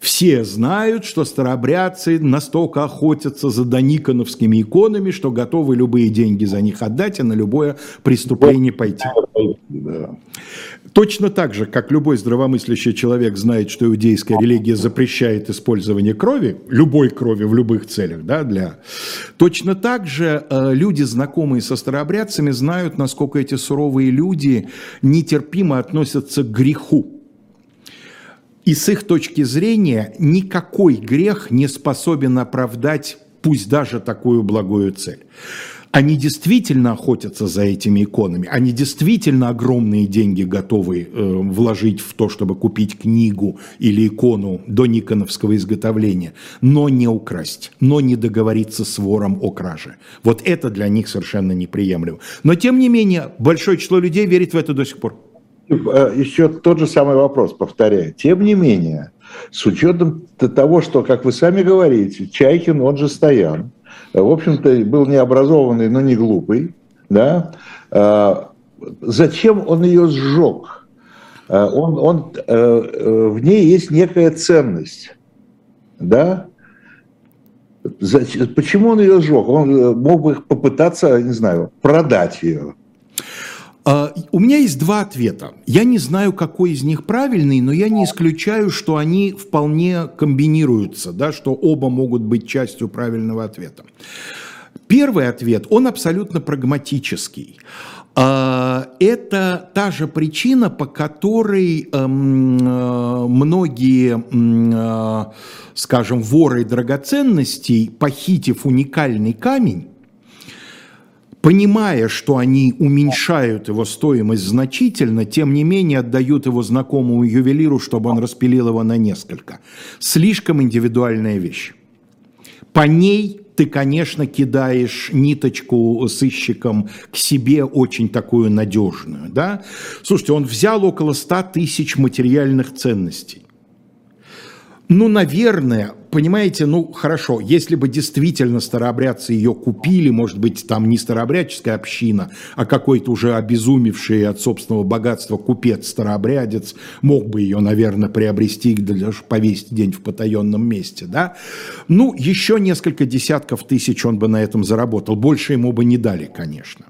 Все знают, что старообрядцы настолько охотятся за дониконовскими иконами, что готовы любые деньги за них отдать и на любое преступление пойти. Точно так же, как любой здравомыслящий человек знает, что иудейская религия запрещает использование крови, любой крови в любых целях, да, для... Точно так же э, люди, знакомые со старообрядцами, знают, насколько эти суровые люди нетерпимо относятся к греху. И с их точки зрения никакой грех не способен оправдать пусть даже такую благую цель они действительно охотятся за этими иконами, они действительно огромные деньги готовы э, вложить в то, чтобы купить книгу или икону до никоновского изготовления, но не украсть, но не договориться с вором о краже. Вот это для них совершенно неприемлемо. Но тем не менее, большое число людей верит в это до сих пор. Э, еще тот же самый вопрос, повторяю. Тем не менее, с учетом того, что, как вы сами говорите, Чайкин, он же Стоян, в общем-то, был необразованный, но не глупый, да, а, зачем он ее сжег? Он, он, э, э, в ней есть некая ценность, да, Почему он ее сжег? Он э, мог бы попытаться, не знаю, продать ее. А, у меня есть два ответа. Я не знаю, какой из них правильный, но я не исключаю, что они вполне комбинируются, да, что оба могут быть частью правильного ответа. Первый ответ, он абсолютно прагматический. А, это та же причина, по которой эм, э, многие, э, скажем, воры драгоценностей, похитив уникальный камень, понимая, что они уменьшают его стоимость значительно, тем не менее отдают его знакомому ювелиру, чтобы он распилил его на несколько. Слишком индивидуальная вещь. По ней ты, конечно, кидаешь ниточку сыщиком к себе очень такую надежную. Да? Слушайте, он взял около 100 тысяч материальных ценностей. Ну, наверное, понимаете, ну, хорошо, если бы действительно старообрядцы ее купили, может быть, там не старообрядческая община, а какой-то уже обезумевший от собственного богатства купец-старообрядец мог бы ее, наверное, приобрести, даже повесить день в потаенном месте, да? Ну, еще несколько десятков тысяч он бы на этом заработал, больше ему бы не дали, конечно.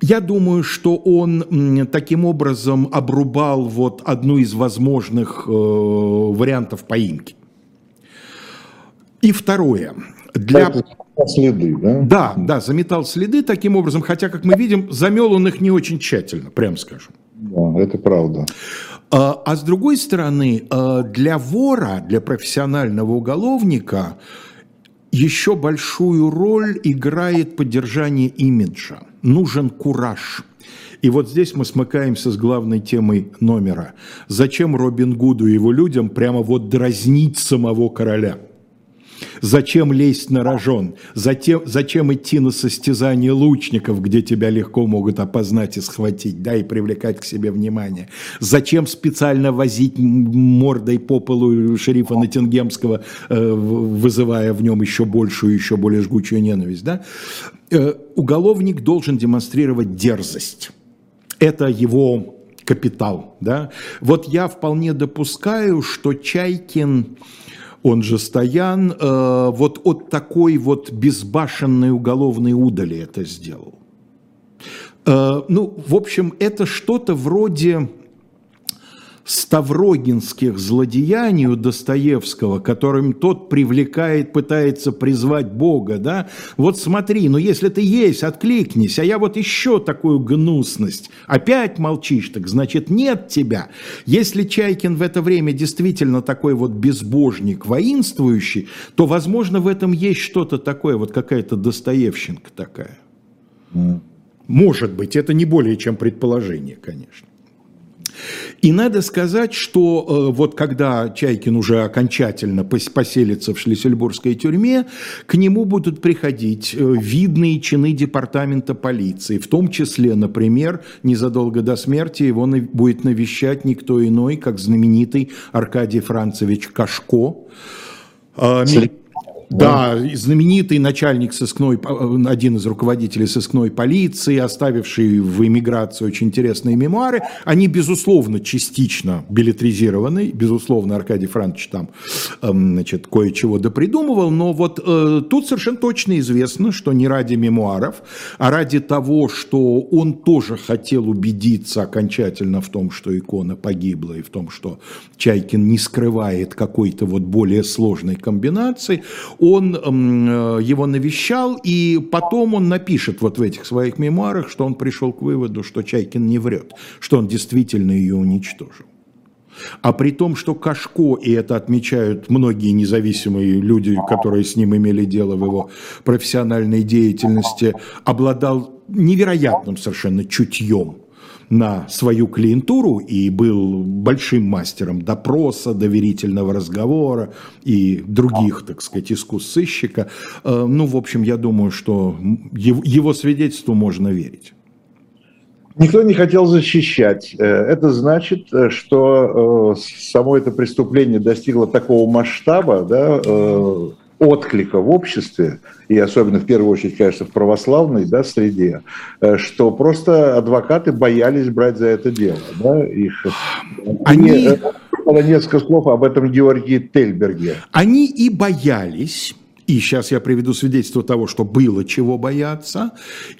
Я думаю, что он таким образом обрубал вот одну из возможных э, вариантов поимки. И второе. Для... Следы, да? Да, да, заметал следы таким образом, хотя, как мы видим, замел он их не очень тщательно, прям скажем. Да, это правда. А, а с другой стороны, э, для вора, для профессионального уголовника еще большую роль играет поддержание имиджа нужен кураж. И вот здесь мы смыкаемся с главной темой номера. Зачем Робин Гуду и его людям прямо вот дразнить самого короля? Зачем лезть на рожон? Затем, зачем идти на состязание лучников, где тебя легко могут опознать и схватить, да, и привлекать к себе внимание? Зачем специально возить мордой по полу шерифа Натингемского, э, вызывая в нем еще большую, еще более жгучую ненависть, да? Э, уголовник должен демонстрировать дерзость. Это его капитал, да? Вот я вполне допускаю, что Чайкин он же Стоян, э, вот от такой вот безбашенной уголовной удали это сделал. Э, ну, в общем, это что-то вроде ставрогинских злодеяний у Достоевского, которым тот привлекает, пытается призвать Бога, да, вот смотри, ну если ты есть, откликнись, а я вот еще такую гнусность, опять молчишь, так значит нет тебя. Если Чайкин в это время действительно такой вот безбожник, воинствующий, то, возможно, в этом есть что-то такое, вот какая-то Достоевщинка такая. Может быть, это не более чем предположение, конечно. И надо сказать, что э, вот когда Чайкин уже окончательно поселится в Шлиссельбургской тюрьме, к нему будут приходить э, видные чины департамента полиции, в том числе, например, незадолго до смерти его будет навещать никто иной, как знаменитый Аркадий Францевич Кашко, да, знаменитый начальник сыскной, э, один из руководителей сыскной полиции, оставивший в эмиграции очень интересные мемуары, они, безусловно, частично билетризированы, безусловно, Аркадий Францович там, эм, значит, кое-чего допридумывал, но вот э, тут совершенно точно известно, что не ради мемуаров, а ради того, что он тоже хотел убедиться окончательно в том, что икона погибла, и в том, что Чайкин не скрывает какой-то вот более сложной комбинации, он э, его навещал, и потом он напишет вот в этих своих мемуарах, что он пришел к выводу, что Чайкин не врет, что он действительно ее уничтожил. А при том, что Кашко, и это отмечают многие независимые люди, которые с ним имели дело в его профессиональной деятельности, обладал невероятным совершенно чутьем на свою клиентуру и был большим мастером допроса, доверительного разговора и других, так сказать, искусств сыщика. Э, ну, в общем, я думаю, что его свидетельству можно верить. Никто не хотел защищать. Э, это значит, э, что само это преступление достигло такого масштаба, да, отклика в обществе, и особенно в первую очередь, конечно, в православной да, среде, э, что просто адвокаты боялись брать за это дело. Да, их... Они... И, э, несколько слов об этом Георгии Тельберге. Они и боялись, и сейчас я приведу свидетельство того, что было чего бояться.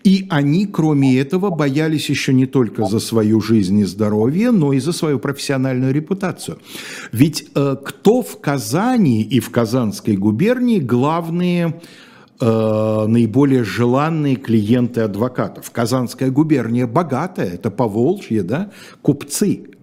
И они, кроме этого, боялись еще не только за свою жизнь и здоровье, но и за свою профессиональную репутацию. Ведь э, кто в Казани и в Казанской губернии главные э, наиболее желанные клиенты адвокатов. Казанская губерния богатая, это Поволжье, да, купцы.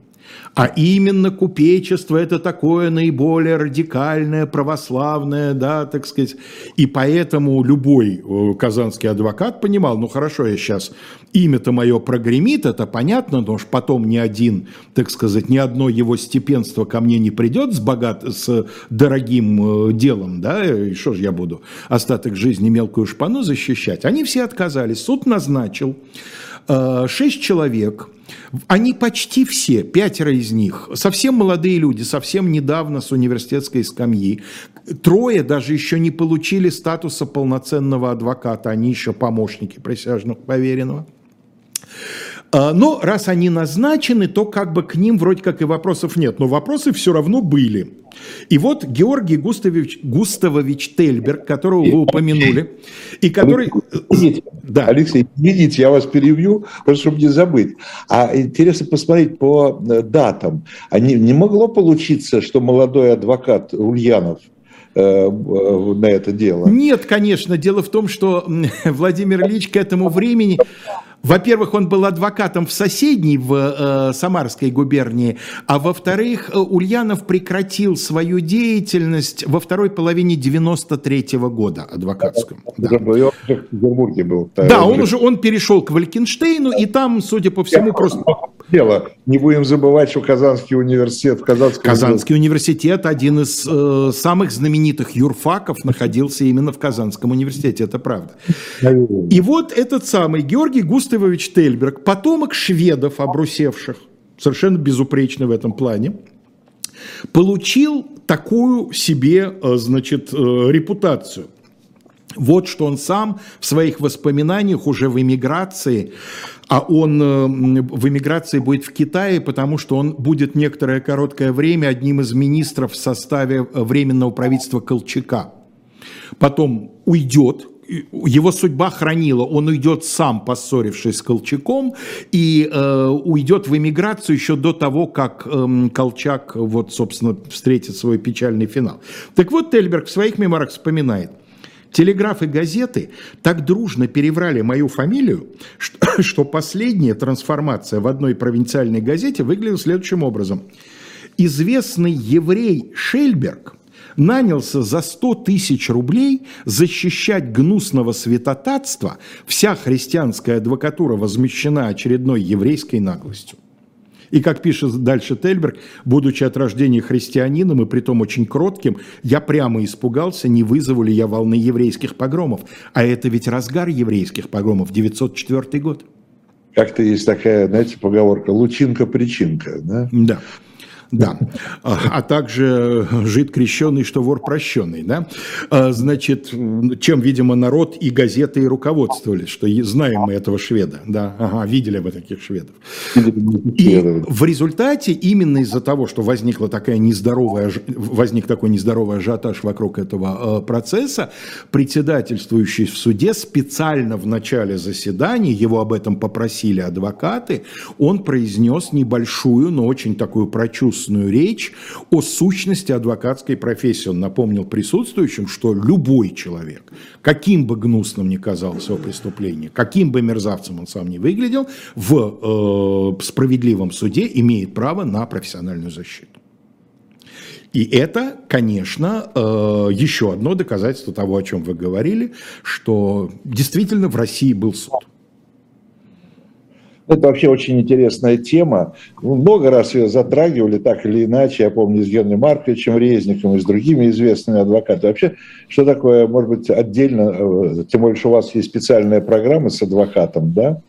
А именно купечество – это такое наиболее радикальное, православное, да, так сказать. И поэтому любой э, казанский адвокат понимал, ну хорошо, я сейчас имя-то мое прогремит, это понятно, но уж потом ни один, так сказать, ни одно его степенство ко мне не придет с, богат, с дорогим э, делом, да, и что же я буду остаток жизни мелкую шпану защищать. Они все отказались, суд назначил э, шесть человек – они почти все, пятеро из них, совсем молодые люди, совсем недавно с университетской скамьи. Трое даже еще не получили статуса полноценного адвоката, они еще помощники присяжных поверенного. А, но раз они назначены, то как бы к ним вроде как и вопросов нет. Но вопросы все равно были. И вот Георгий Густавович, Густавович Тельберг, которого вы упомянули, и который... Извините, да. Алексей, извините, я вас перебью, просто чтобы не забыть. А интересно посмотреть по э, датам. А не, не могло получиться, что молодой адвокат Ульянов э, э, на это дело? Нет, конечно. Дело в том, что [LAUGHS] Владимир Ильич к этому времени во-первых, он был адвокатом в соседней, в э, Самарской губернии, а во-вторых, э, Ульянов прекратил свою деятельность во второй половине 93 -го года адвокатскую. Да, да. в Петербурге был. Да, он уже он перешел к Валькенштейну, и там, судя по всему, просто дело. Не будем забывать, что Казанский университет... Казанский, Казанский университет, один из э, самых знаменитых юрфаков, находился именно в Казанском университете, это правда. И вот этот самый Георгий Густавович Тельберг, потомок шведов, обрусевших, совершенно безупречный в этом плане, получил такую себе, э, значит, э, репутацию. Вот что он сам в своих воспоминаниях уже в эмиграции, а он э, в эмиграции будет в Китае, потому что он будет некоторое короткое время одним из министров в составе э, Временного правительства Колчака. Потом уйдет, его судьба хранила, он уйдет сам, поссорившись с Колчаком, и э, уйдет в эмиграцию еще до того, как э, Колчак, вот, собственно, встретит свой печальный финал. Так вот, Тельберг в своих мемуарах вспоминает – Телеграф и газеты так дружно переврали мою фамилию, что, [COUGHS] что последняя трансформация в одной провинциальной газете выглядела следующим образом. Известный еврей Шельберг нанялся за 100 тысяч рублей защищать гнусного святотатства, вся христианская адвокатура возмещена очередной еврейской наглостью. И как пишет дальше Тельберг, будучи от рождения христианином и притом очень кротким, я прямо испугался, не вызову ли я волны еврейских погромов. А это ведь разгар еврейских погромов, 904 год. Как-то есть такая, знаете, поговорка «лучинка-причинка». Да? да. Да, а, а также жид крещенный, что вор прощенный, да. А, значит, чем, видимо, народ и газеты и руководствовались, что знаем мы этого шведа, да, ага, видели мы таких шведов. И в результате именно из-за того, что возникла такая нездоровая, возник такой нездоровый ажиотаж вокруг этого э, процесса, председательствующий в суде специально в начале заседания, его об этом попросили адвокаты, он произнес небольшую, но очень такую прочувствованную устную речь о сущности адвокатской профессии. Он напомнил присутствующим, что любой человек, каким бы гнусным ни казался его преступление, каким бы мерзавцем он сам не выглядел, в э, справедливом суде имеет право на профессиональную защиту. И это, конечно, э, еще одно доказательство того, о чем вы говорили, что действительно в России был суд. Это вообще очень интересная тема. Много раз ее затрагивали, так или иначе. Я помню с Георгием Марковичем Резником и с другими известными адвокатами. Вообще, что такое, может быть, отдельно, э, тем более, что у вас есть специальная программа с адвокатом, да?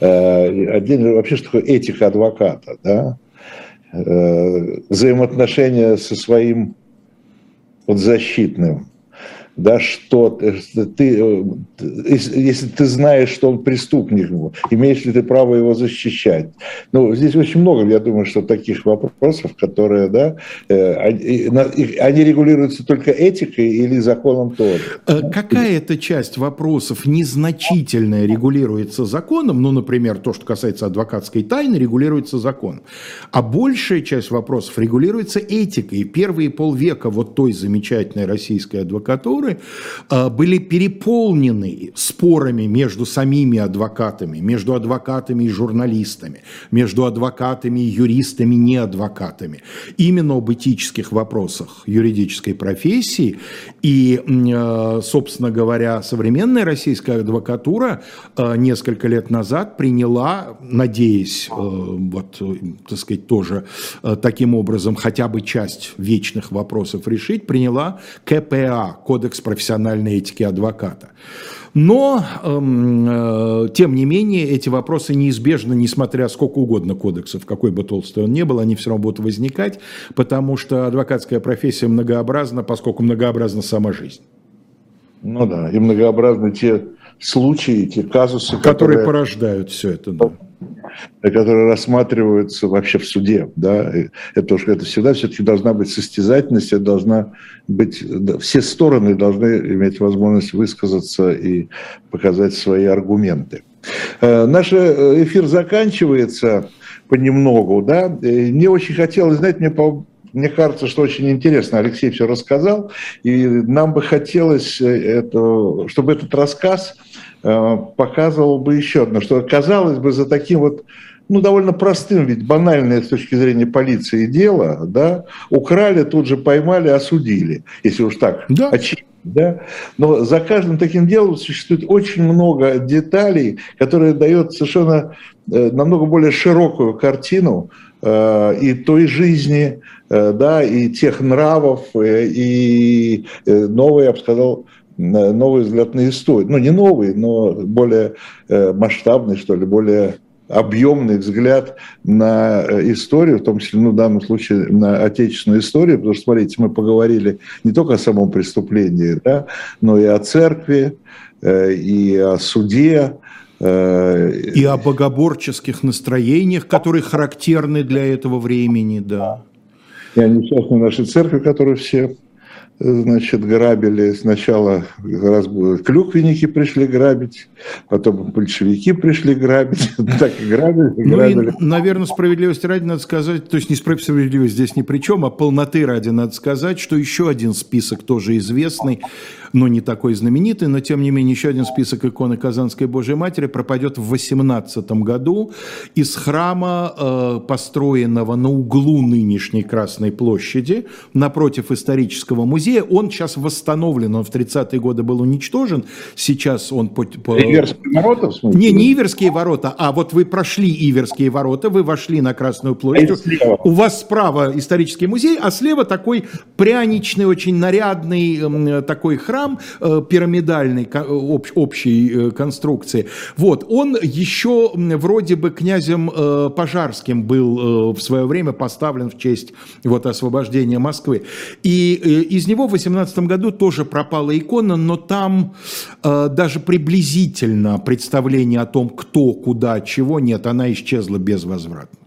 Э, отдельно вообще, что такое этика адвоката, да? Э, взаимоотношения со своим вот защитным да, что ты, э, если ты знаешь, что он преступник, имеешь ли ты право его защищать? Ну, здесь очень много, я думаю, что таких вопросов, которые, да, э, они регулируются только этикой или законом тоже. Э, какая-то часть вопросов незначительная регулируется законом, ну, например, то, что касается адвокатской тайны, регулируется законом, а большая часть вопросов регулируется этикой. Первые полвека вот той замечательной российской адвокатуры прокуроры а, были переполнены спорами между самими адвокатами, между адвокатами и журналистами, между адвокатами и юристами, не адвокатами, именно об этических вопросах юридической профессии. И, а, собственно говоря, современная российская адвокатура а, несколько лет назад приняла, надеясь, вот, так сказать, тоже таким образом хотя бы часть вечных вопросов решить, приняла КПА, Кодекс профессиональной этики адвоката. Но, эм, э, тем не менее, эти вопросы неизбежно, несмотря сколько угодно кодексов, какой бы толстый он ни был, они все равно будут возникать, потому что адвокатская профессия многообразна, поскольку многообразна сама жизнь. Ну да, и многообразны те случаи, те казусы, которые, которые порождают все это. Да которые рассматриваются вообще в суде. Да? Это, это всегда все-таки должна быть состязательность, это должна быть, все стороны должны иметь возможность высказаться и показать свои аргументы. Э, наш э, эфир заканчивается понемногу, да, мне очень хотелось, знаете, мне по, мне кажется, что очень интересно. Алексей все рассказал, и нам бы хотелось, э, это, чтобы этот рассказ показывал бы еще одно, что казалось бы за таким вот ну, довольно простым, ведь банальное с точки зрения полиции дело, да, украли, тут же поймали, осудили, если уж так да. очевидно. Да? Но за каждым таким делом существует очень много деталей, которые дают совершенно э, намного более широкую картину э, и той жизни, э, да, и тех нравов, э, и э, новой, я бы сказал, новый взгляд на историю. Ну, не новый, но более э, масштабный, что ли, более объемный взгляд на э, историю, в том числе, ну, в данном случае, на отечественную историю, потому что, смотрите, мы поговорили не только о самом преступлении, да, но и о церкви, э, и о суде, и о богоборческих настроениях, которые характерны для этого времени, да. И о несчастной нашей церкви, которую все значит, грабили. Сначала раз клюквенники пришли грабить, потом большевики пришли грабить. [LAUGHS] Так и грабили, грабили. Ну и, наверное, справедливости ради надо сказать, то есть не справедливость здесь ни при чем, а полноты ради надо сказать, что еще один список тоже известный, но не такой знаменитый, но тем не менее еще один список иконы Казанской Божьей Матери пропадет в 18 году из храма, э, построенного на углу нынешней Красной площади, напротив исторического музея, он сейчас восстановлен, он в 30-е годы был уничтожен, сейчас он по... по... Иверские ворота, в смысле? Не, не Иверские ворота, а вот вы прошли Иверские ворота, вы вошли на Красную площадь, слева. у вас справа исторический музей, а слева такой пряничный, очень нарядный такой храм э, пирамидальной общ- общей э, конструкции. Вот, он еще вроде бы князем э, Пожарским был э, в свое время поставлен в честь вот освобождения Москвы. И э, из него в 18 году тоже пропала икона, но там э, даже приблизительно представление о том, кто, куда, чего нет, она исчезла безвозвратно.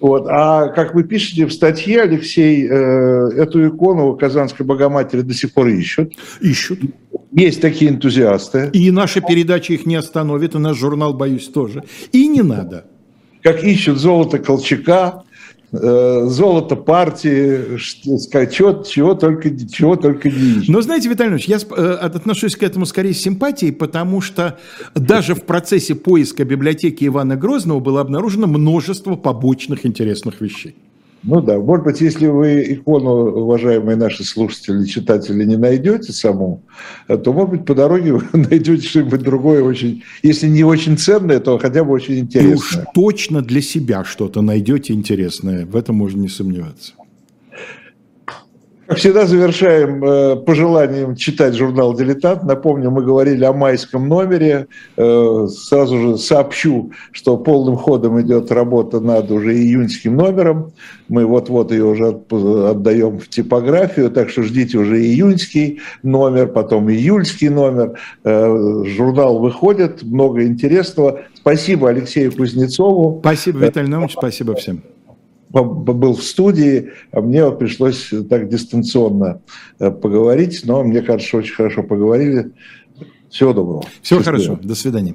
Вот. А как вы пишете в статье, Алексей, э, эту икону Казанской Богоматери до сих пор ищут. Ищут. Есть такие энтузиасты. И наша передача их не остановит, и наш журнал, боюсь, тоже. И не надо. Как ищут золото Колчака, золото партии, чего, чего, только, чего только не ищут. Но знаете, Виталий Иванович, я э, отношусь к этому скорее с симпатией, потому что даже в процессе поиска библиотеки Ивана Грозного было обнаружено множество побочных интересных вещей. Ну да, может быть, если вы икону, уважаемые наши слушатели, читатели, не найдете саму, то, может быть, по дороге [LAUGHS] вы найдете что-нибудь другое очень, если не очень ценное, то хотя бы очень И уж интересное. точно для себя что-то найдете интересное, в этом можно не сомневаться. Как всегда, завершаем э, пожеланием читать журнал «Дилетант». Напомню, мы говорили о майском номере. Э, сразу же сообщу, что полным ходом идет работа над уже июньским номером. Мы вот-вот ее уже отдаем в типографию, так что ждите уже июньский номер, потом июльский номер. Э, журнал выходит, много интересного. Спасибо Алексею Кузнецову. Спасибо, Виталий Наумович, спасибо всем. Был в студии, а мне вот пришлось так дистанционно э, поговорить, но мне кажется, очень хорошо поговорили. Всего доброго. Всего Счастливо. хорошо, до свидания.